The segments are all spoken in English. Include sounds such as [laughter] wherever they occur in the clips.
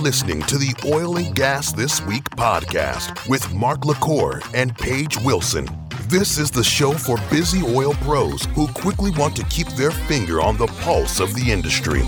listening to the Oil and Gas This Week podcast with Mark LaCour and Paige Wilson. This is the show for busy oil pros who quickly want to keep their finger on the pulse of the industry.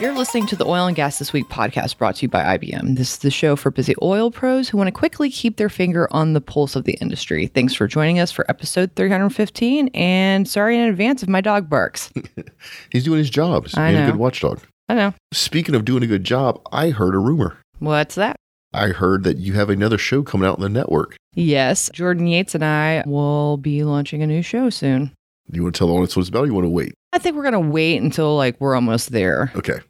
You're listening to the Oil and Gas This Week podcast brought to you by IBM. This is the show for busy oil pros who want to quickly keep their finger on the pulse of the industry. Thanks for joining us for episode 315. And sorry in advance if my dog barks. [laughs] He's doing his job. He's I being a know. good watchdog. I know. Speaking of doing a good job, I heard a rumor. What's that? I heard that you have another show coming out on the network. Yes, Jordan Yates and I will be launching a new show soon. Do you want to tell the audience what it's about or you want to wait? I think we're going to wait until like we're almost there. Okay.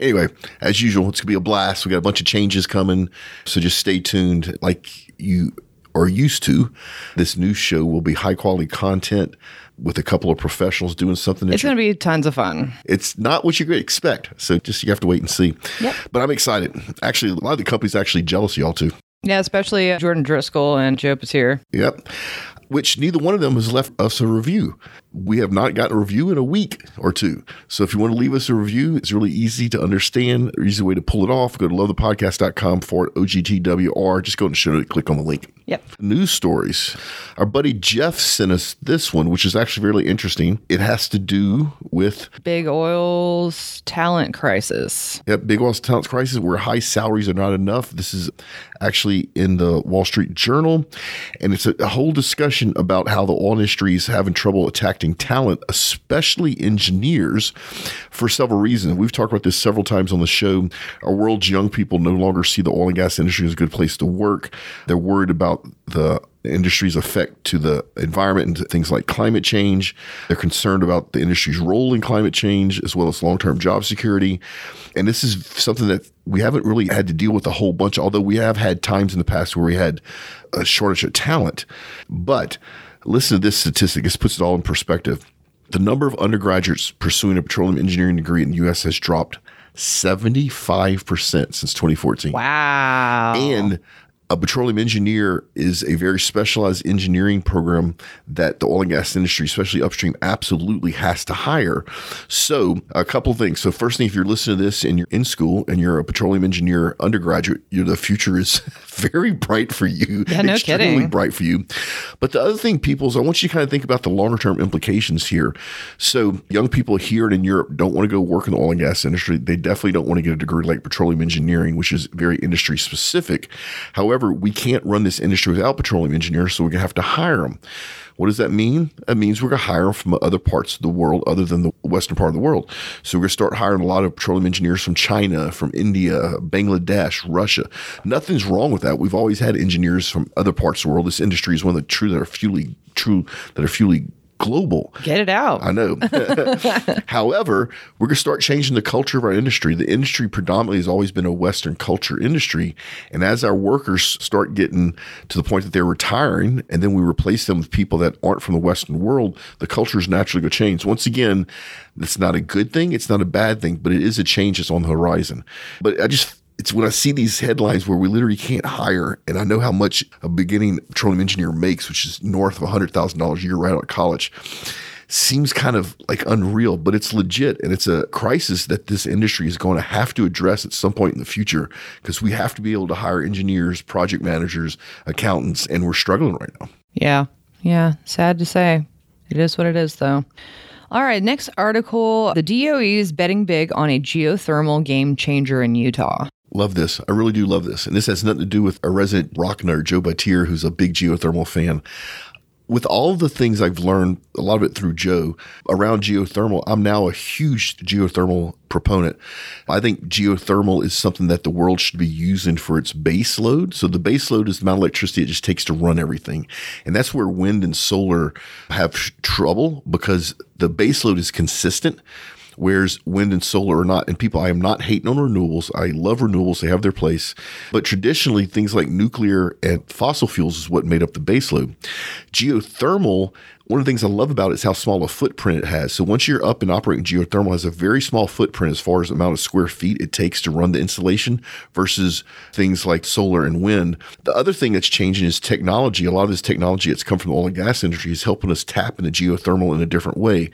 Anyway, as usual, it's going to be a blast. We got a bunch of changes coming. So just stay tuned like you are used to. This new show will be high quality content with a couple of professionals doing something It's going to be tons of fun. it's not what you expect. So just you have to wait and see. Yep. But I'm excited. Actually, a lot of the companies actually jealous of y'all too. Yeah, especially uh, Jordan Driscoll and Joe Batier. Yep. Which neither one of them has left us a review. We have not gotten a review in a week or two. So if you want to leave us a review, it's really easy to understand. Easy way to pull it off. Go to lovethepodcast.com forward OGTWR. Just go and show it, click on the link. Yep. News stories. Our buddy Jeff sent us this one, which is actually really interesting. It has to do with Big Oil's talent crisis. Yep, big oil's talent crisis where high salaries are not enough. This is actually in the Wall Street Journal, and it's a, a whole discussion about how the oil industry is having trouble attracting talent, especially engineers, for several reasons. We've talked about this several times on the show. Our world's young people no longer see the oil and gas industry as a good place to work. They're worried about the industry's effect to the environment and things like climate change. They're concerned about the industry's role in climate change as well as long term job security. And this is something that we haven't really had to deal with a whole bunch, although we have had times in the past where we had a shortage of talent. But listen to this statistic, this puts it all in perspective. The number of undergraduates pursuing a petroleum engineering degree in the U.S. has dropped 75% since 2014. Wow. And a petroleum engineer is a very specialized engineering program that the oil and gas industry, especially upstream, absolutely has to hire. So, a couple of things. So, first thing, if you're listening to this and you're in school and you're a petroleum engineer undergraduate, you the future is [laughs] very bright for you. Yeah, no extremely kidding. bright for you. But the other thing, people, is I want you to kind of think about the longer term implications here. So, young people here and in Europe don't want to go work in the oil and gas industry. They definitely don't want to get a degree like petroleum engineering, which is very industry specific. However, we can't run this industry without petroleum engineers, so we're going to have to hire them. What does that mean? It means we're going to hire them from other parts of the world other than the western part of the world. So we're going to start hiring a lot of petroleum engineers from China, from India, Bangladesh, Russia. Nothing's wrong with that. We've always had engineers from other parts of the world. This industry is one of the true that are truly true that are truly global. Get it out. I know. [laughs] [laughs] However, we're going to start changing the culture of our industry. The industry predominantly has always been a Western culture industry. And as our workers start getting to the point that they're retiring, and then we replace them with people that aren't from the Western world, the culture is naturally going to change. Once again, it's not a good thing, it's not a bad thing, but it is a change that's on the horizon. But I just, it's when I see these headlines where we literally can't hire, and I know how much a beginning petroleum engineer makes, which is north of $100,000 a year right out of college, seems kind of like unreal, but it's legit. And it's a crisis that this industry is going to have to address at some point in the future because we have to be able to hire engineers, project managers, accountants, and we're struggling right now. Yeah. Yeah. Sad to say. It is what it is, though. All right. Next article The DOE is betting big on a geothermal game changer in Utah. Love this. I really do love this. And this has nothing to do with a resident rock nerd, Joe Batier, who's a big geothermal fan. With all the things I've learned, a lot of it through Joe, around geothermal, I'm now a huge geothermal proponent. I think geothermal is something that the world should be using for its base load. So the base load is the amount of electricity it just takes to run everything. And that's where wind and solar have trouble because the base load is consistent whereas wind and solar are not. And people, I am not hating on renewables. I love renewables, they have their place. But traditionally, things like nuclear and fossil fuels is what made up the baseload. Geothermal one of the things I love about it is how small a footprint it has. So once you're up and operating, geothermal has a very small footprint as far as the amount of square feet it takes to run the installation versus things like solar and wind. The other thing that's changing is technology. A lot of this technology that's come from the oil and gas industry is helping us tap into geothermal in a different way.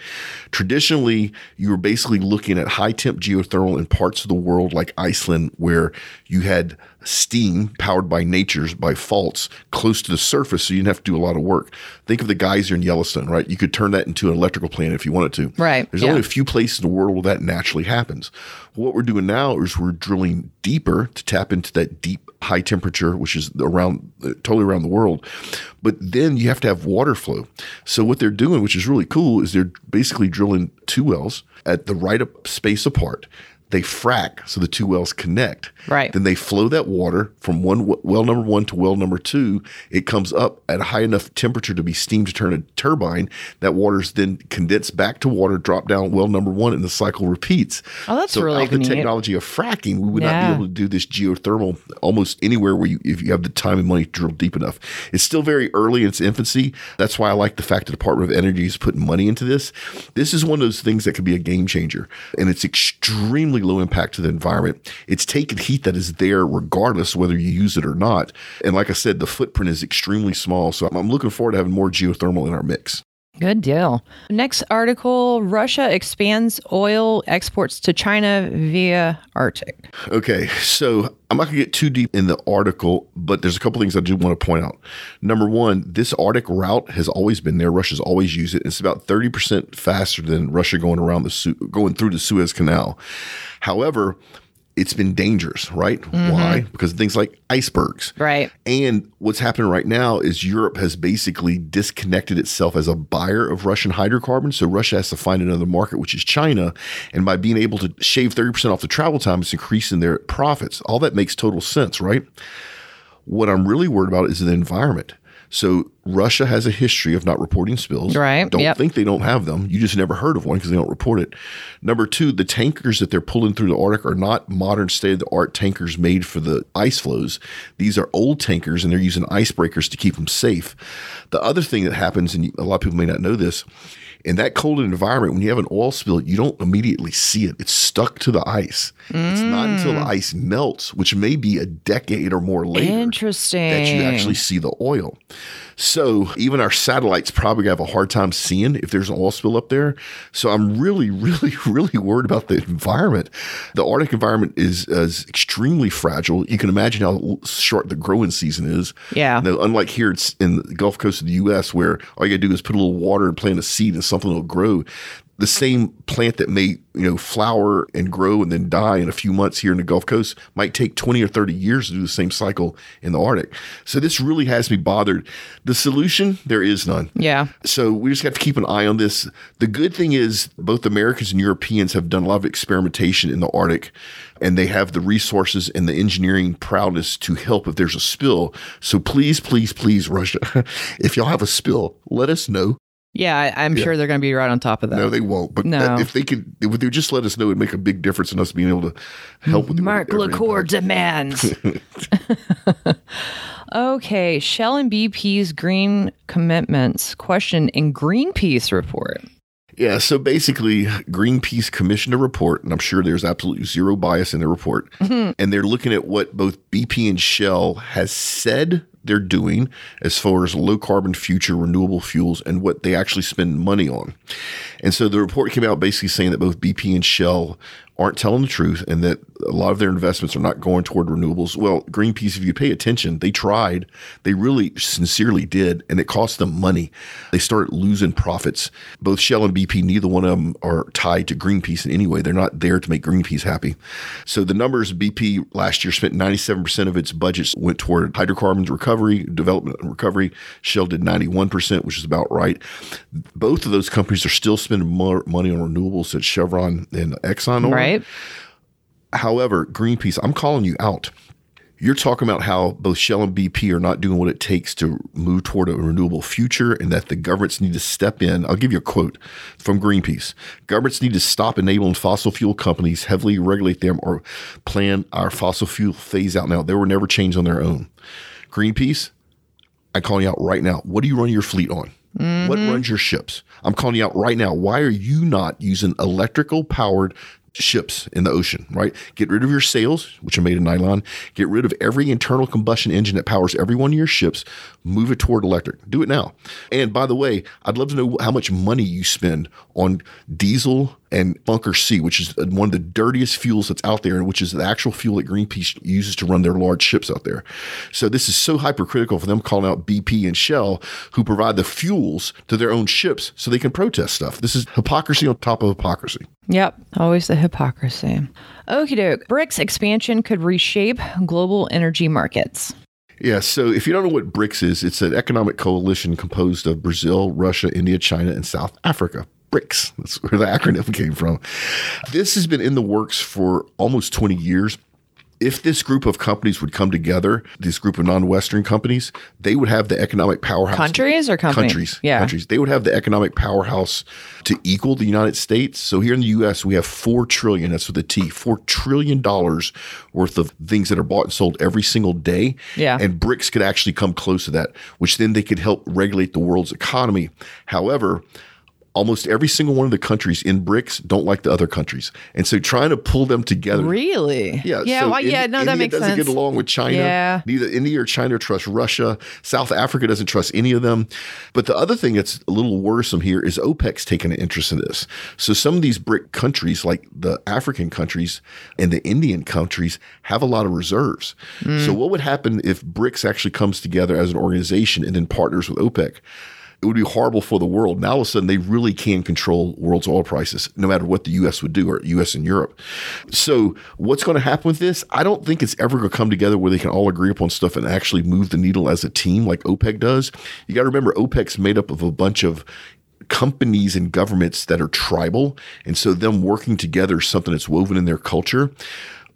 Traditionally, you were basically looking at high temp geothermal in parts of the world like Iceland, where you had steam powered by nature's by faults close to the surface, so you didn't have to do a lot of work. Think of the geyser in Yellowstone, right? You could turn that into an electrical plant if you wanted to. Right. There's yeah. only a few places in the world where that naturally happens. What we're doing now is we're drilling deeper to tap into that deep high temperature, which is around uh, totally around the world. But then you have to have water flow. So what they're doing, which is really cool, is they're basically drilling two wells at the right space apart they frack so the two wells connect. Right. Then they flow that water from one well number one to well number two. It comes up at a high enough temperature to be steamed to turn a turbine. That water's then condensed back to water, drop down well number one, and the cycle repeats. Oh, that's so really the technology of fracking, we would not be able to do this geothermal almost anywhere where you if you have the time and money to drill deep enough. It's still very early in its infancy. That's why I like the fact the Department of Energy is putting money into this. This is one of those things that could be a game changer, and it's extremely low impact to the environment. It's taking heat that is there regardless whether you use it or not. And like I said, the footprint is extremely small. So I'm looking forward to having more geothermal in our mix. Good deal. Next article Russia expands oil exports to China via Arctic. Okay, so I'm not going to get too deep in the article, but there's a couple things I do want to point out. Number one, this Arctic route has always been there. Russia's always used it. It's about 30% faster than Russia going around the going through the Suez Canal. However, it's been dangerous, right? Mm-hmm. Why? Because of things like icebergs. Right. And what's happening right now is Europe has basically disconnected itself as a buyer of Russian hydrocarbons. So Russia has to find another market, which is China. And by being able to shave 30% off the travel time, it's increasing their profits. All that makes total sense, right? What I'm really worried about is the environment. So Russia has a history of not reporting spills. Right. Don't Yep. think they don't have them. You just never heard of one because they don't report it. Number two, the tankers that they're pulling through the Arctic are not modern state of the art tankers made for the ice flows. These are old tankers and they're using icebreakers to keep them safe. The other thing that happens, and a lot of people may not know this, in that cold environment, when you have an oil spill, you don't immediately see it. It's stuck to the ice. It's not until the mm. ice melts, which may be a decade or more later, Interesting. that you actually see the oil. So even our satellites probably have a hard time seeing if there's an oil spill up there. So I'm really, [laughs] really, really worried about the environment. The Arctic environment is, is extremely fragile. You can imagine how short the growing season is. Yeah. Now, unlike here, it's in the Gulf Coast of the U.S., where all you got to do is put a little water and plant a seed, and something will grow. The same plant that may you know flower and grow and then die in a few months here in the Gulf Coast might take twenty or thirty years to do the same cycle in the Arctic. So this really has me bothered. The solution there is none. Yeah. So we just have to keep an eye on this. The good thing is both Americans and Europeans have done a lot of experimentation in the Arctic and they have the resources and the engineering prowess to help if there's a spill. So please, please, please, Russia, [laughs] if y'all have a spill, let us know. Yeah, I, I'm sure they're going to be right on top of that. No, they won't. But No. if they could, if they would just let us know, it'd make a big difference in us being able to help with the Mark LaCour demands. [laughs] okay, Shell and BP's green commitments. Question in Greenpeace report. Yeah, so basically, Greenpeace commissioned a report, and I'm sure there's absolutely zero bias in the report. Mm-hmm. And they're looking at what both BP and Shell has said they're doing as far as low carbon future renewable fuels and what they actually spend money on. And so the report came out basically saying that both BP and Shell aren't telling the truth and that a lot of their investments are not going toward renewables. Well, Greenpeace, if you pay attention, they tried. They really sincerely did, and it cost them money. They started losing profits. Both Shell and BP, neither one of them are tied to Greenpeace in any way. They're not there to make Greenpeace happy. So the numbers BP last year spent 97% of its budgets went toward hydrocarbons recovery, development and recovery. Shell did 91%, which is about right. Both of those companies are still spending more money on renewables than Chevron and Exxon are. Right? However, Greenpeace, I'm calling you out. You're talking about how both Shell and BP are not doing what it takes to move toward a renewable future and that the governments need to step in. I'll give you a quote from Greenpeace. Governments need to stop enabling fossil fuel companies, heavily regulate them, or plan our fossil fuel phase out now. They were never changed on their own. Greenpeace, I'm calling you out right now. What do you run your fleet on? What mm-hmm. runs your ships? I'm calling you out right now. Why are you not using electrical powered ships in the ocean, right? Get rid of your sails, which are made of nylon. Get rid of every internal combustion engine that powers every one of your ships. Move it toward electric. Do it now. And by the way, I'd love to know how much money you spend on diesel and bunker C, which is one of the dirtiest fuels that's out there, and which is the actual fuel that Greenpeace uses to run their large ships out there. So this is so hypercritical for them calling out BP and Shell, who provide the fuels to their own ships so they can protest stuff. This is hypocrisy on top of hypocrisy. Yep, always the hypocrisy. Okie doke. BRICS expansion could reshape global energy markets. Yeah, so if you don't know what BRICS is, it's an economic coalition composed of Brazil, Russia, India, China, and South Africa. BRICS, that's where the acronym came from. This has been in the works for almost 20 years. If this group of companies would come together, this group of non-Western companies, they would have the economic powerhouse. Countries or companies? Countries. Yeah. Countries. They would have the economic powerhouse to equal the United States. So here in the US, we have four trillion, that's with a T, four trillion dollars worth of things that are bought and sold every single day. Yeah. And BRICS could actually come close to that, which then they could help regulate the world's economy. However, almost every single one of the countries in BRICS don't like the other countries. And so trying to pull them together. Really? Yeah. Yeah. so well, yeah. No, that India makes doesn't sense. get along with China. Yeah. Neither India or China trust Russia. South Africa doesn't trust any of them. But the other thing that's a little worrisome here is OPEC's taking an interest in this. So some of these BRIC countries, like the African countries and the Indian countries, have a lot of reserves. Mm. So what would happen if BRICS actually comes together as an organization and then partners with OPEC? It would be horrible for the world. Now all of a sudden they really can control world's oil prices, no matter what the U.S. would do, or U.S. and Europe. So what's going to happen with this? I don't think it's ever going to come together where they can all agree upon stuff and actually move the needle as a team like OPEC does. You got to remember OPEC's made up of a bunch of companies and governments that are tribal, and so them working together is something that's woven in their culture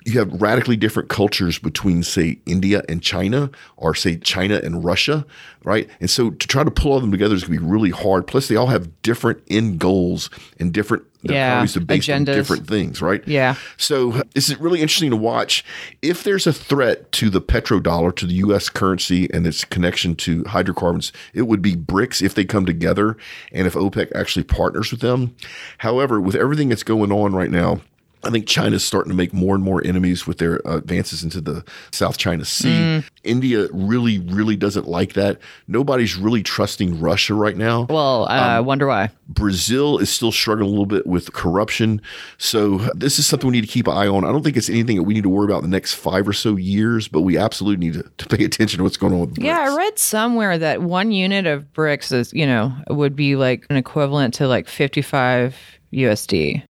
you have radically different cultures between, say, India and China, or say China and Russia, right? And so to try to pull all them together is going to be really hard. Plus, they all have different end goals and different their Yeah, economies are based on different things, right? Yeah. So this is really interesting to watch. If there's a threat to the petrodollar, to the U.S. currency and its connection to hydrocarbons, it would be BRICS if they come together and if OPEC actually partners with them. However, with everything that's going on right now, I think China's starting to make more and more enemies with their uh, advances into the South China Sea. Mm. India really, really doesn't like that. Nobody's really trusting Russia right now. Well, uh, I wonder why. Brazil is still struggling a little bit with corruption. So this is something we need to keep an eye on. I don't think it's anything that we need to worry about in the next five or so years, but we absolutely need to, to pay attention to what's going on with Yeah, I read somewhere that one unit of bricks is, you know, would be like an equivalent to like 55 USD.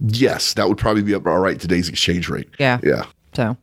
Yes, that would probably be about right today's exchange rate. Yeah. Yeah. So,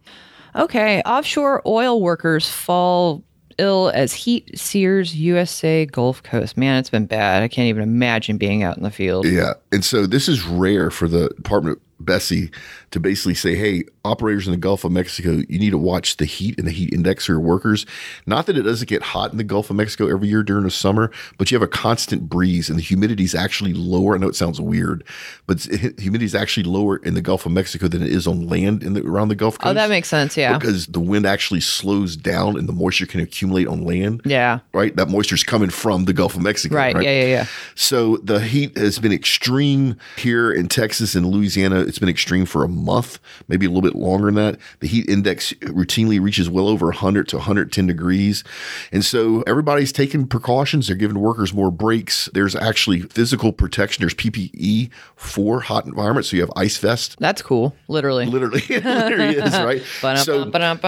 okay. Offshore oil workers fall ill as heat sears USA Gulf Coast. Man, it's been bad. I can't even imagine being out in the field. Yeah. And so this is rare for the Department of BSEE to basically say, hey, operators in the Gulf of Mexico, you need to watch the heat and the heat index for your workers. Not that it doesn't get hot in the Gulf of Mexico every year during the summer, but you have a constant breeze and the humidity is actually lower. I know it sounds weird, but humidity is actually lower in the Gulf of Mexico than it is on land in the, around the Gulf Coast. Oh, that makes sense. Yeah. Because the wind actually slows down and the moisture can accumulate on land. Yeah. Right? That moisture is coming from the Gulf of Mexico. Right. Yeah. Yeah. Yeah. So the heat has been extreme here in Texas and Louisiana. It's been extreme for a month, maybe a little bit longer than that. The heat index routinely reaches well over 100 to 110 degrees. And so everybody's taking precautions. They're giving workers more breaks. There's actually physical protection. There's PPE for hot environments. So you have ice vest. That's cool. Literally. Literally, [laughs] it literally is, right? [laughs] so,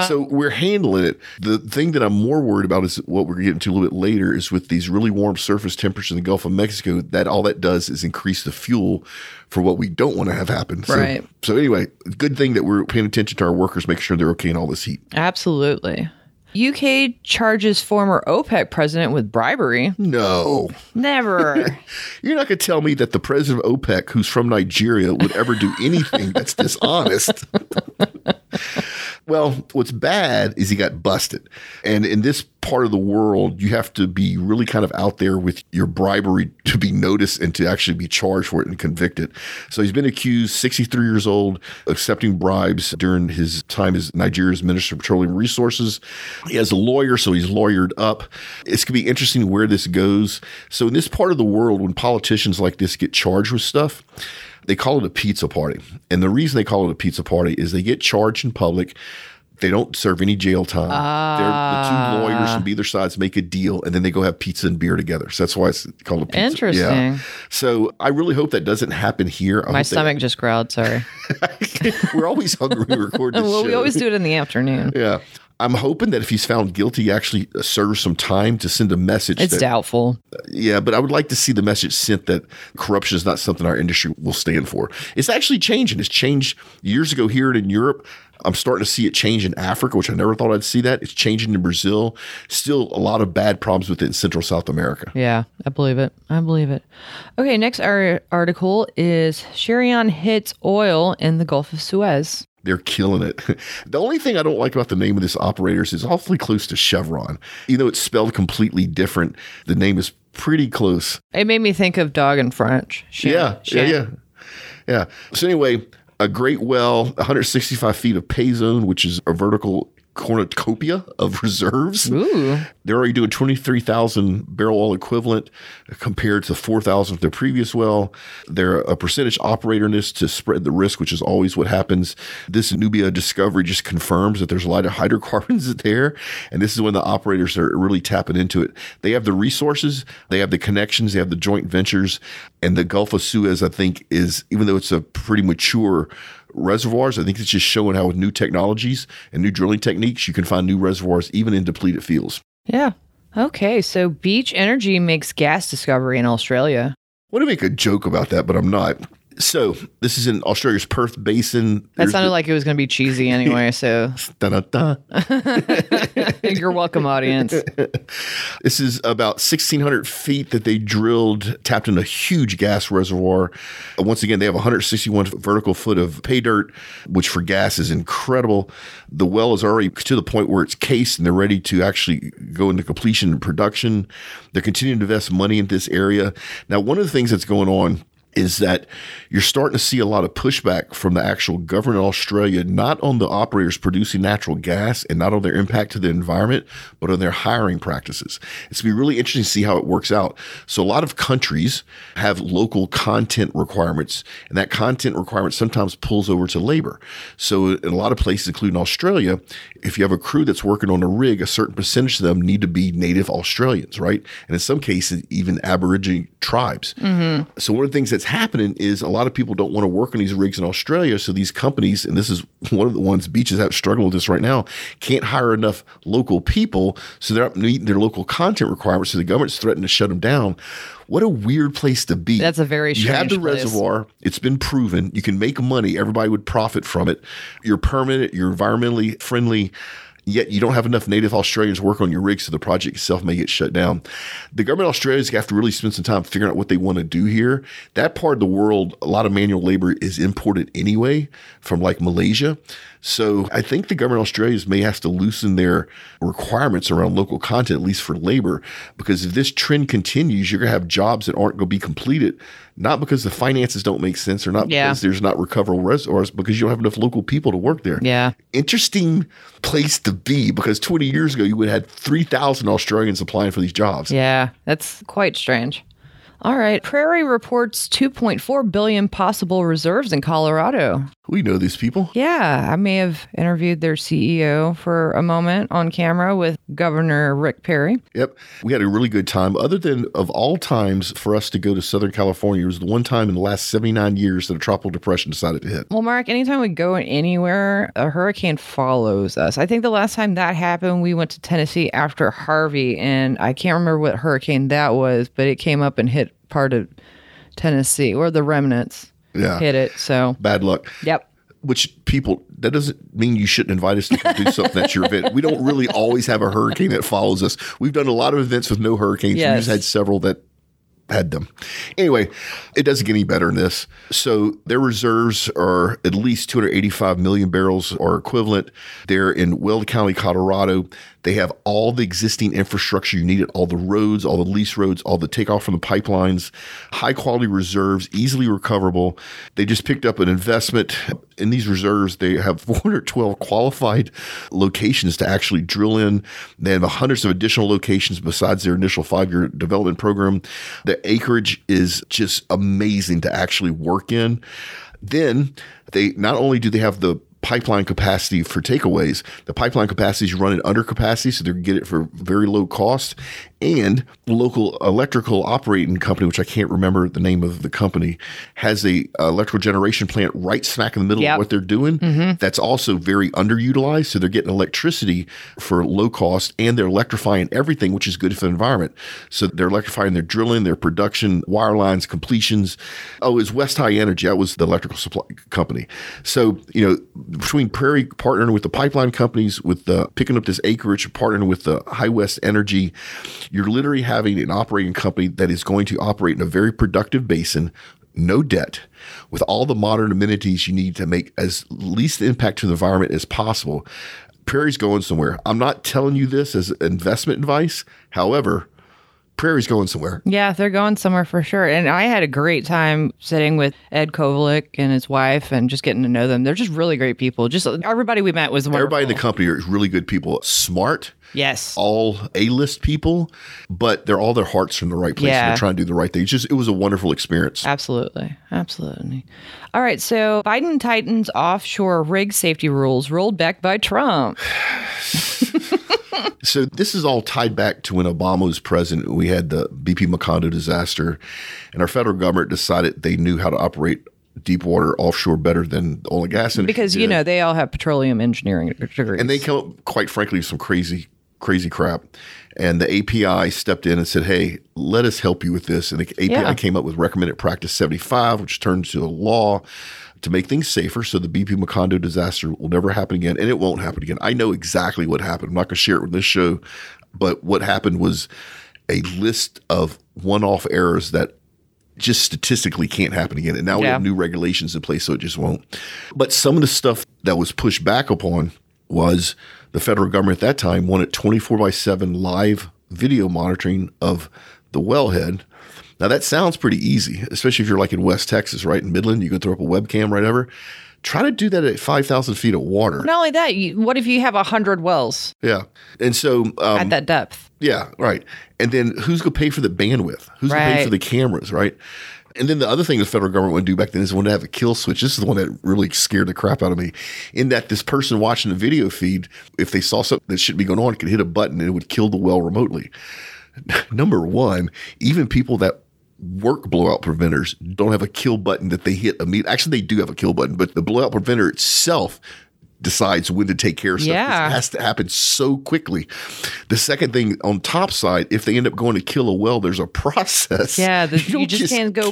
so we're handling it. The thing that I'm more worried about is what we're getting to a little bit later is with these really warm surface temperatures in the Gulf of Mexico, that all that does is increase the fuel for what we don't want to have happen. So, Right. So anyway, good thing that we're paying attention to our workers, make sure they're okay in all this heat. Absolutely. UK charges former OPEC president with bribery. No, Never. [laughs] you're not going to tell me that the president of OPEC, who's from Nigeria, would ever do anything that's dishonest. [laughs] Well, what's bad is he got busted. And in this part of the world, you have to be really kind of out there with your bribery [laughs] to be noticed and to actually be charged for it and convicted. So he's been accused, 63 years old, accepting bribes during his time as Nigeria's Minister of Petroleum Resources. He has a lawyer, so he's lawyered up. It's going to be interesting where this goes. So in this part of the world, when politicians like this get charged with stuff, they call it a pizza party. And the reason they call it a pizza party is they get charged in public. They don't serve any jail time. They're, the two ah. lawyers from either sides make a deal, and then they go have pizza and beer together. So that's why it's called a pizza. Interesting. So I really hope that doesn't happen here. I My hope they- stomach just growled. Sorry. [laughs] we're always hungry we record [laughs] this well, we always do it in the afternoon. Yeah. I'm hoping that if he's found guilty, he actually uh, serves some time to send a message. It's that, doubtful. Uh, yeah, but I would like to see the message sent that corruption is not something our industry will stand for. It's actually changing. It's changed years ago here in Europe. I'm starting to see it change in Africa, which I never thought I'd see that. It's changing in Brazil. Still a lot of bad problems with it in Central South America. Yeah, I believe it. I believe it. Okay, next ar- article is Cheiron hits oil in the Gulf of Suez. They're killing it. [laughs] The only thing I don't like about the name of this operator is it's awfully close to Chevron. Even though it's spelled completely different, the name is pretty close. It made me think of dog in French. Shan- Yeah, Shan- yeah, yeah, yeah. So anyway, a great well, 165 feet of pay zone, which is a vertical cornucopia of [laughs] reserves. Ooh, They're already doing 23,000 barrel oil equivalent compared to 4,000 of their previous well. They're a percentage operator in this to spread the risk, which is always what happens. This Nubia discovery just confirms that there's a lot of [laughs] hydrocarbons there. And this is when the operators are really tapping into it. They have the resources, they have the connections, they have the joint ventures. And the Gulf of Suez, I think, is, even though it's a pretty mature reservoirs. I think it's just showing how with new technologies and new drilling techniques, you can find new reservoirs even in depleted fields. yeah. Okay, so Beach Energy makes gas discovery in Australia. I want to make a joke about that, but I'm not. So this is in Australia's Perth Basin. That There's sounded the- like it was going to be cheesy anyway, so [laughs] [laughs] you're welcome, audience. [laughs] This is about 1,600 feet that they drilled, tapped in a huge gas reservoir. Once again, they have 161 vertical foot of pay dirt, which for gas is incredible. The well is already to the point where it's cased and they're ready to actually go into completion and production. They're continuing to invest money in this area. Now, one of the things that's going on is that you're starting to see a lot of pushback from the actual government of Australia, not on the operators producing natural gas and not on their impact to the environment, but on their hiring practices. It's going to be really interesting to see how it works out. So, a lot of countries have local content requirements, and that content requirement sometimes pulls over to labor. So, in a lot of places, including Australia, if you have a crew that's working on a rig, a certain percentage of them need to be native Australians, right? And in some cases, even Aboriginal tribes. Mm-hmm. So one of the things that's happening is a lot of people don't want to work on these rigs in Australia. So these companies, and this is one of the ones beaches have struggling with this right now, can't hire enough local people, so they're not meeting their local content requirements. So the government's threatened to shut them down. What a weird place to be. That's a very You have the place. reservoir. It's been proven. You can make money. Everybody would profit from it. You're permanent. You're environmentally friendly. Yet you don't have enough native Australians work on your rig, so the project itself may get shut down. The government of Australia is going to have to really spend some time figuring out what they want to do here. That part of the world, a lot of manual labor is imported anyway from like Malaysia. So I think the government of Australia may have to loosen their requirements around local content, at least for labor, because if this trend continues, you're going to have jobs that aren't going to be completed, not because the finances don't make sense or not Yeah. because there's not recoverable reservoirs, because you don't have enough local people to work there. Yeah. Interesting place to be because 20 years ago, you would have had 3,000 Australians applying for these jobs. Yeah, that's quite strange. All right. Prairie reports 2.4 billion possible reserves in Colorado. We know these people. Yeah, I may have interviewed their CEO for a moment on camera with Governor Rick Perry. Yep. We had a really good time. Other than of all times for us to go to Southern California, it was the one time in the last 79 years that a tropical depression decided to hit. Well, Mark, anytime we go anywhere, a hurricane follows us. I think the last time that happened, we went to Tennessee after Harvey, and I can't remember what hurricane that was, but it came up and hit part of Tennessee, or the remnants Yeah. hit it. So, Bad luck. yep. Which people, that doesn't mean you shouldn't invite us to do something that's your event. We don't really always have a hurricane that follows us. We've done a lot of events with no hurricanes. We Yes. just had several that had them. Anyway, it doesn't get any better than this. So their reserves are at least 285 million barrels or equivalent. They're in Weld County, Colorado. They have all the existing infrastructure you need it all the roads, all the lease roads, all the takeoff from the pipelines, high quality reserves, easily recoverable. They just picked up an investment in these reserves. They have [laughs] 412 qualified locations to actually drill in. They have hundreds of additional locations besides their initial five year development program. The acreage is just amazing to actually work in. Then they not only do they have the pipeline capacity for takeaways. The pipeline capacity is running under capacity, so they get it for very low cost and local electrical operating company, which I can't remember the name of the company, has a uh, electrical generation plant right smack in the middle Yep. of what they're doing. Mm-hmm. That's also very underutilized. So they're getting electricity for low cost and they're electrifying everything, which is good for the environment. So they're electrifying their drilling, their production, wire lines, completions. Oh, it's West High Energy. That was the electrical supply company. So, you know, between Prairie partnering with the pipeline companies, with the picking up this acreage, partnering with the High West Energy, you're literally having an operating company that is going to operate in a very productive basin, no debt, with all the modern amenities you need to make as least impact to the environment as possible. Prairie's going somewhere. I'm not telling you this as investment advice. However, Prairie's going somewhere. Yeah, they're going somewhere for sure. And I had a great time sitting with Ed Kovalik and his wife and just getting to know them. They're just really great people. Just everybody we met was wonderful. Everybody in the company are really good people, smart, Yes. all A-list people, but they're all their hearts are in the right place. Yeah. And they're trying to do the right thing. It's just it was a wonderful experience. Absolutely. Absolutely. All right. So Biden tightens offshore rig safety rules rolled back by Trump. [sighs] [laughs] So this is all tied back to when Obama was president. We had the BP Macondo disaster, and our federal government decided they knew how to operate deep water offshore better than the oil and gas industry. Because, you know, they all have petroleum engineering degrees. and they come up, quite frankly, with some crazy, crazy crap. And the API stepped in and said, "Hey, let us help you with this." And the API Yeah. came up with recommended practice 75, which turned into a law to make things safer. So the BP Macondo disaster will never happen again, and it won't happen again. I know exactly what happened. I'm not going to share it with this show, but what happened was a list of one-off errors that just statistically can't happen again. And now we have new regulations in place, so it just won't. But some of the stuff that was pushed back upon was the federal government at that time wanted 24 by 7 live video monitoring of the wellhead. Now that sounds pretty easy, especially if you're like in West Texas, right in Midland, you can throw up a webcam right over. Try to do that at 5,000 feet of water. Not only that, you, what if you have 100 wells Yeah. And so, um, at that depth? yeah, right. And then who's going to pay for the bandwidth? Who's going to pay for the cameras, right? And then the other thing the federal government would do back then is when they have a kill switch. This is the one that really scared the crap out of me. In that this person watching the video feed, if they saw something that shouldn't be going on, could hit a button and it would kill the well remotely. [laughs] Number one, even people that work blowout preventers don't have a kill button that they hit immediately. Actually, they do have a kill button, but the blowout preventer itself decides when to take care of stuff. Yeah. It has to happen so quickly. The second thing on top side, if they end up going to kill a well, there's a [laughs] process. Yeah, the- you don't just can't go.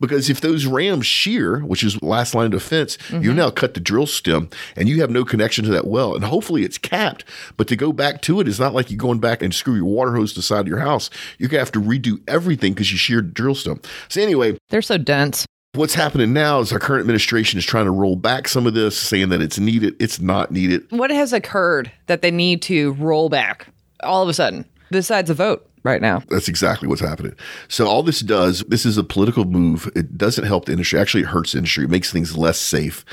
Because if those rams shear, which is last line of defense, you Mm-hmm. now cut the drill stem and you have no connection to that well. And hopefully it's capped. But to go back to it is not like you're going back and screw your water hose to the side of your house. You're gonna have to redo everything because you sheared the drill stem. So anyway, They're so dense. What's happening now is our current administration is trying to roll back some of this, saying that it's needed. It's not needed. What has occurred that they need to roll back all of a sudden, besides a vote right now? That's exactly what's happening. So all this does, this is a political move. It doesn't help the industry. Actually, it hurts the industry. It makes things less safe.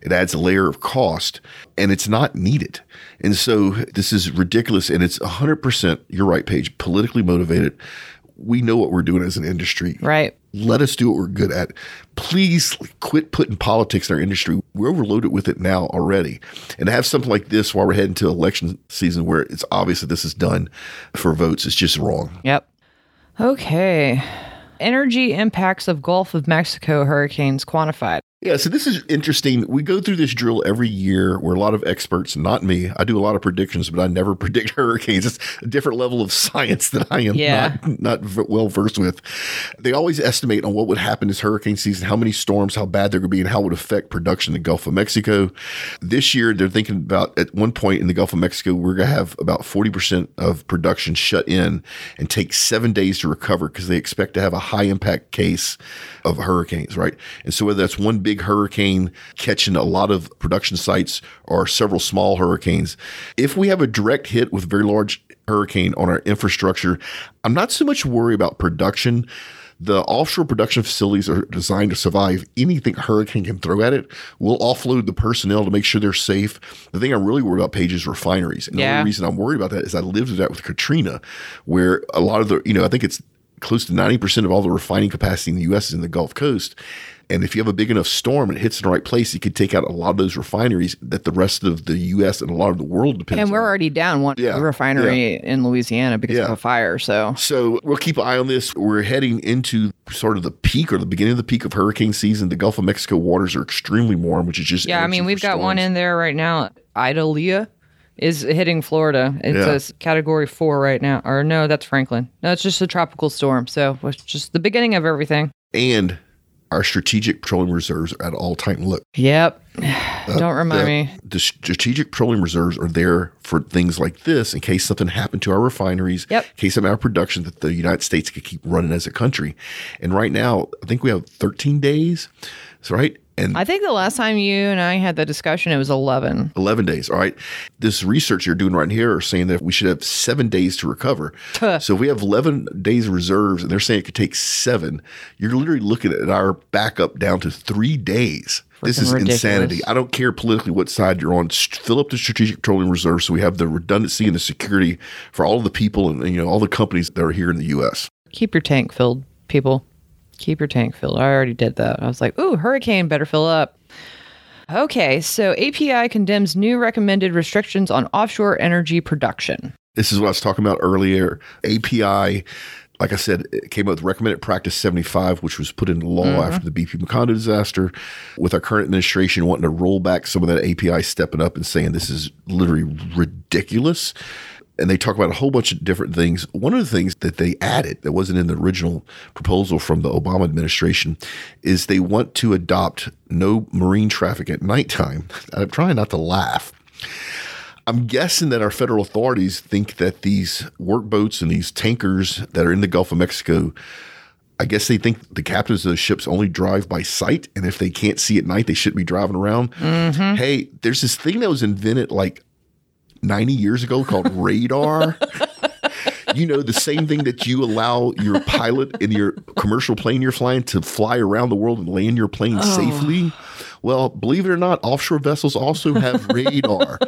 It adds a layer of cost, and it's not needed. And so this is ridiculous. And it's 100%, you're right, Paige, politically motivated. We know what we're doing as an industry. Right. Let us do what we're good at. Please quit putting politics in our industry. We're overloaded with it now already. And to have something like this while we're heading to election season where it's obvious that this is done for votes is just wrong. Yep. Okay. Energy impacts of Gulf of Mexico hurricanes quantified. Yeah, so this is interesting. We go through this drill every year where a lot of experts, not me, I do a lot of predictions, but I never [laughs] predict hurricanes. It's a different level of science that I am Yeah. not, not well versed with. They always estimate on what would happen this hurricane season, how many storms, how bad they're going to be, and how it would affect production in the Gulf of Mexico. This year, they're thinking about at one point in the Gulf of Mexico, we're going to have about 40% of production shut in and take seven days to recover because they expect to have a high impact case of hurricanes, right? And so whether that's one big hurricane catching a lot of production sites or several small hurricanes, if we have a direct hit with a very large hurricane on our infrastructure, I'm not so much worried about production. The offshore production facilities are designed to survive anything a hurricane can throw at it. We'll offload the personnel to make sure they're safe. The thing I'm really worried about, Paige, is refineries. And the only reason I'm worried about that is I lived that with Katrina, where a lot of the, you know, I think it's close to 90% of all the refining capacity in the U.S. is in the Gulf Coast. And if you have a big enough storm and it hits in the right place, you could take out a lot of those refineries that the rest of the U.S. and a lot of the world depends on. And we're on. already down one Yeah, refinery in Louisiana because of a fire. So So we'll keep an eye on this. We're heading into sort of the peak or the beginning of the peak of hurricane season. The Gulf of Mexico waters are extremely warm, which is just yeah, I mean we've got one in there right now. Idalia is hitting Florida. It Yeah. says category four right now. Or no, that's Franklin. No, it's just a tropical storm. So it's just the beginning of everything. and our strategic petroleum reserves are at all time low. Yep. [sighs] Uh, Don't remind the, me. The strategic petroleum reserves are there for things like this in case something happened to our refineries, Yep. in case of our production that the United States could keep running as a country. And right now, I think we have 13 days. That's right. And I think the last time you and I had the discussion, it was 11. 11 days. All right. This research you're doing right here are saying that we should have seven days to recover. so if we have 11 days reserves and they're saying it could take seven, you're literally looking at our backup down to three days. this is ridiculous. insanity. I don't care politically what side you're on. Fill up the strategic petroleum reserve so we have the redundancy and the security for all of the people and you know all the companies that are here in the U.S. Keep your tank filled, people. Keep your tank filled. I already did that. I was like, ooh, hurricane, better fill up. Okay, so API condemns new recommended restrictions on offshore energy production. This is what I was talking about earlier. API, like I said, it came up with recommended practice 75, which was put into law mm-hmm. after the BP Macondo disaster. With our current administration wanting to roll back some of that API, stepping up and saying this is literally ridiculous. And they talk about a whole bunch of different things. One of the things that they added that wasn't in the original proposal from the Obama administration is they want to adopt no marine traffic at nighttime. [laughs] I'm trying not to laugh. I'm guessing that our federal authorities think that these workboats and these tankers that are in the Gulf of Mexico, I guess they think the captains of the ships only drive by sight. And if they can't see at night, they shouldn't be driving around. Mm-hmm. Hey, there's this thing that was invented like 90 years ago called [laughs] radar. you know, the same thing that you allow your pilot in your commercial plane you're flying to fly around the world and land your plane oh. safely. Well, believe it or not, offshore vessels also have [laughs] radar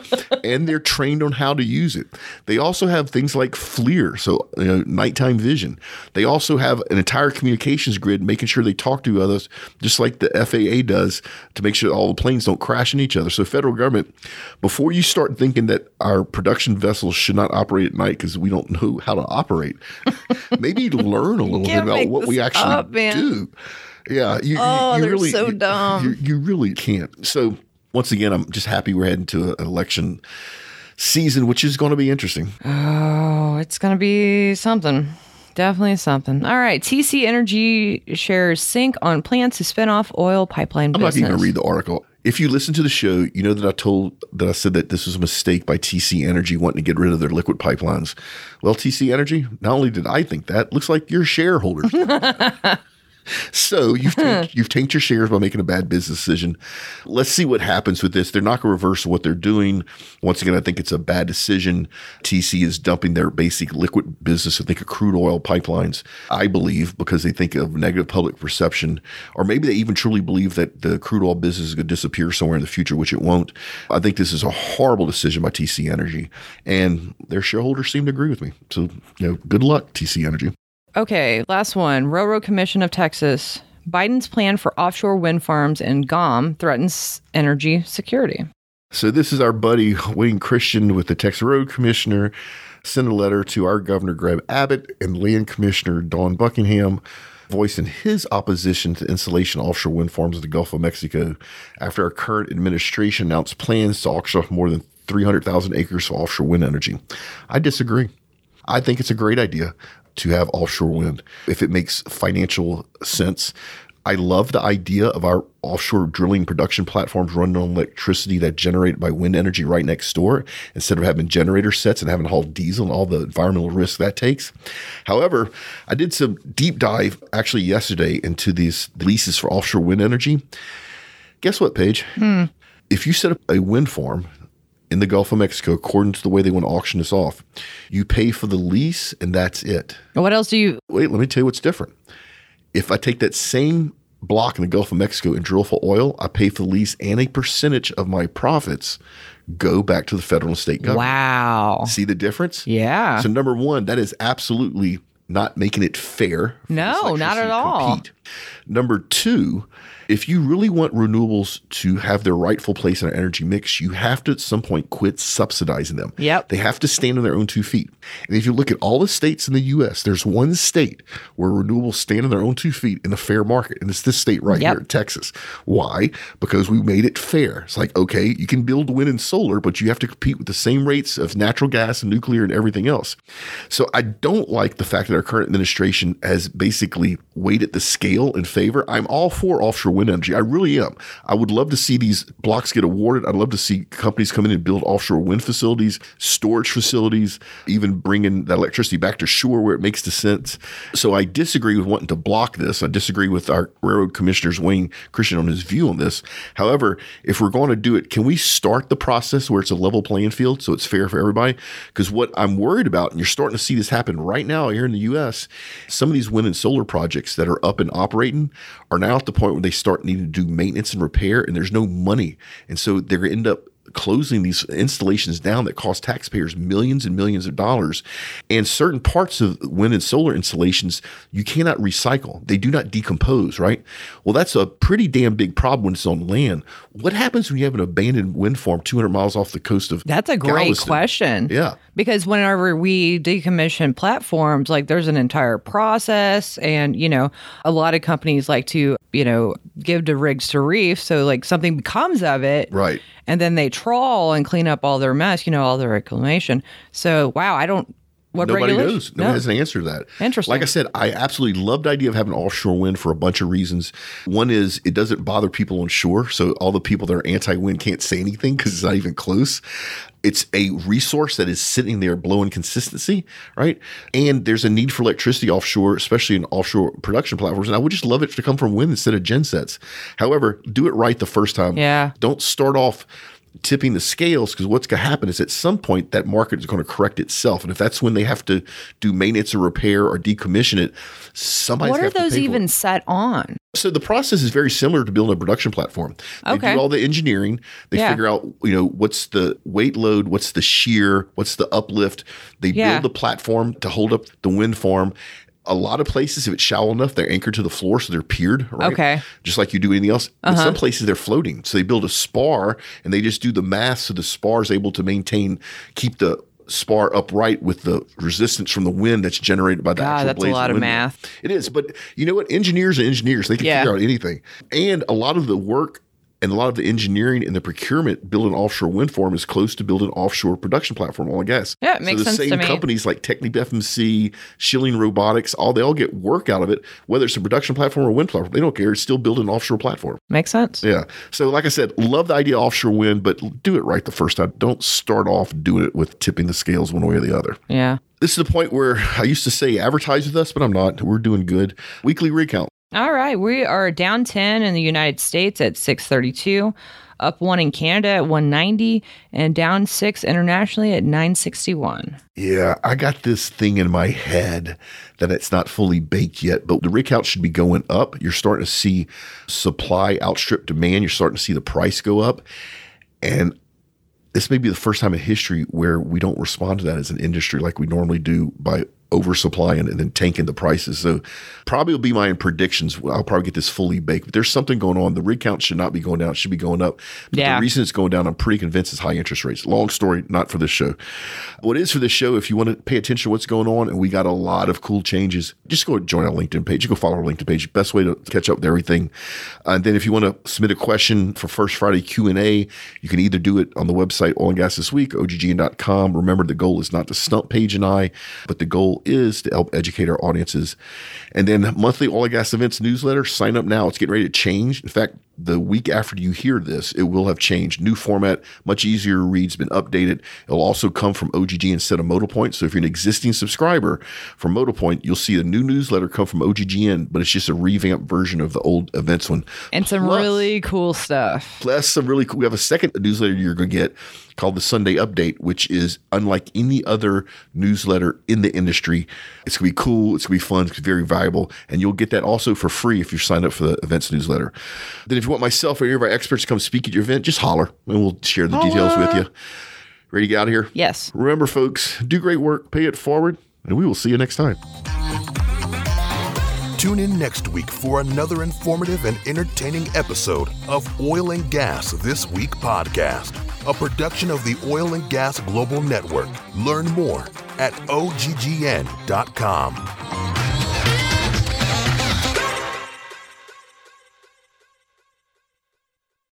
and they're trained on how to use it. They also have things like FLIR, so you know, nighttime vision. They also have an entire communications grid making sure they talk to others, just like the FAA does to make sure all the planes don't crash into each other. So, federal government, before you start thinking that our production vessels should not operate at night because we don't know how to operate, [laughs] maybe learn a little bit about what we actually up, do. Yeah, you, Oh, you, you they're really so you- dumb. You, you really can't. So once again, I'm just happy we're heading to an election season, which is going to be interesting. Oh, it's going to be something. Definitely something. All right. TC Energy shares sink on plans to spin off oil pipeline I'm not business. even going to read the article. If you listen to the show, you know that I told that I said that this was a mistake by TC Energy wanting to get rid of their liquid pipelines. Well, TC Energy, not only did I think that, looks like you're shareholders. [laughs] So you've tanked, you've tanked your shares by making a bad business decision. Let's see what happens with this. They're not going to reverse what they're doing. Once again, I think it's a bad decision. TC is dumping their basic liquid business. I think of crude oil pipelines. I believe because they think of negative public perception, or maybe they even truly believe that the crude oil business is going to disappear somewhere in the future, which it won't. I think this is a horrible decision by TC Energy, and their shareholders seem to agree with me. So you know, good luck, TC Energy. Okay, last one. Railroad Commission of Texas. Biden's plan for offshore wind farms in GOM threatens energy security. So this is our buddy Wayne Christian with the Texas Road Commissioner. Sent a letter to our Governor Greg Abbott and Land Commissioner Dawn Buckingham voicing his opposition to installation of offshore wind farms in the Gulf of Mexico after our current administration announced plans to auction off more than 300,000 acres for offshore wind energy. I disagree. I think it's a great idea to have offshore wind if it makes financial sense. I love the idea of our offshore drilling production platforms running on electricity that's generated by wind energy right next door instead of having generator sets and having to haul diesel and all the environmental risk that takes. However, I did some deep dive actually yesterday into these leases for offshore wind energy. Guess what, Paige? Hmm. If you set up a wind farm in the Gulf of Mexico, according to the way they want to auction this off, you pay for the lease and that's it. What else do you? Wait, let me tell you what's different. If I take that same block in the Gulf of Mexico and drill for oil, I pay for the lease and a percentage of my profits go back to the federal and state government. Wow. See the difference? Yeah. So number one, that is absolutely not making it fair. No, not at all. compete. Number two, if you really want renewables to have their rightful place in our energy mix, you have to at some point quit subsidizing them. Yep. They have to stand on their own two feet. And if you look at all the states in the US, there's one state where renewables stand on their own two feet in a fair market. And it's this state right Yep. here in Texas. Why? Because we made it fair. It's like, okay, you can build wind and solar, but you have to compete with the same rates of natural gas and nuclear and everything else. So I don't like the fact that our current administration has basically weighted the scale in favor. I'm all for offshore wind energy. I really am. I would love to see these blocks get awarded. I'd love to see companies come in and build offshore wind facilities, storage facilities, even bringing that electricity back to shore where it makes the sense. So I disagree with wanting to block this. I disagree with our railroad commissioners Wayne Christian on his view on this. However, if we're going to do it, can we start the process where it's a level playing field so it's fair for everybody? Because what I'm worried about, and you're starting to see this happen right now here in the US, some of these wind and solar projects that are up and operating are now at the point where they start needing to do maintenance and repair, and there's no money. And so they're end up closing these installations down that cost taxpayers millions and millions of dollars. And certain parts of wind and solar installations you cannot recycle. They do not decompose, right? Well, that's a pretty damn big problem when it's on land. What happens when you have an abandoned wind farm 200 miles off the coast of That's a great Galveston? question. Yeah. Because whenever we decommission platforms, like there's an entire process, and you know, a lot of companies like to, you know, give to rigs to reef, so like something becomes of it, Right. And then they trawl and clean up all their mess, you know, all their reclamation. So, wow, I don't. What Nobody regulation- knows. Nobody has an answer to that. Interesting. Like I said, I absolutely love the idea of having offshore wind for a bunch of reasons. One is it doesn't bother people on shore. So all the people that are anti wind can't say anything because it's not even close. It's a resource that is sitting there blowing consistency, right? And there's a need for electricity offshore, especially in offshore production platforms. And I would just love it to come from wind instead of gensets. However, do it right the first time. Yeah. Don't start off tipping the scales because what's going to happen is at some point that market is going to correct itself, and if that's when they have to do maintenance or repair or decommission it, somebody. What are those even set on? So the process is very similar to building a production platform. They Okay. do all the engineering. They Yeah. figure out, you know, what's the weight load, what's the shear, what's the uplift. They Yeah. build the platform to hold up the wind farm. A lot of places, if it's shallow enough, they're anchored to the floor, so they're piered. Right? Okay. Just like you do anything else. In Uh-huh. some places, they're floating. So they build a spar and they just do the math so the spar is able to maintain, keep the spar upright with the resistance from the wind that's generated by the God, actual that's a lot of windmill. math. It is, but you know what? Engineers are engineers. They can Yeah. figure out anything. And a lot of the work and a lot of the engineering and the procurement building an offshore wind farm is close to building an offshore production platform, oil and gas. Yeah, it makes so the sense same companies like Technip FMC, Schilling Robotics, all they all get work out of it, whether it's a production platform or wind platform. They don't care. It's still building an offshore platform. Makes sense. Yeah. So, like I said, love the idea of offshore wind, but do it right the first time. Don't start off doing it with tipping the scales one way or the other. Yeah. This is the point where I used to say advertise with us, but I'm not. We're doing good. Weekly rig count. All right, we are down 10 in the United States at 632, up 1 in Canada at 190, and down 6 internationally at 961. Yeah, I got this thing in my head that it's not fully baked yet, but the rig count should be going up. You're starting to see supply outstrip demand. You're starting to see the price go up. And this may be the first time in history where we don't respond to that as an industry like we normally do by oversupplying and then tanking the prices. So probably will be my predictions. I'll probably get this fully baked, but there's something going on. The rig count should not be going down. It should be going up. But Yeah. The reason it's going down, I'm pretty convinced is high interest rates. Long story, not for this show. What is for this show, if you want to pay attention to what's going on, and we got a lot of cool changes, just go join our LinkedIn page. You go follow our LinkedIn page. Best way to catch up with everything. And then if you want to submit a question for First Friday Q&A, you can either do it on the website Oil and Gas This Week, OGGN.com. Remember, the goal is not to stump Paige and I, but the goal is to help educate our audiences. And then monthly Oil and Gas Events newsletter, sign up now. It's getting ready to change. In fact, the week after you hear this, it will have changed. New format, much easier to read, it's been updated. It'll also come from OGG instead of MotoPoint. So if you're an existing subscriber from MotoPoint, you'll see a new newsletter come from OGGN, but it's just a revamped version of the old events one. And some Plus- really cool stuff. Plus, some really cool. We have a second newsletter you're going to get called the Sunday Update, which is unlike any other newsletter in the industry. It's going to be cool. It's going to be fun. It's very valuable. And you'll get that also for free if you sign up for the events newsletter. Then, if you want myself or any of our experts to come speak at your event, just holler and we'll share the details with you. Ready to get out of here? Yes. Remember, folks, do great work, pay it forward, and we will see you next time. Tune in next week for another informative and entertaining episode of Oil and Gas This Week podcast, a production of the Oil and Gas Global Network. Learn more at oggn.com.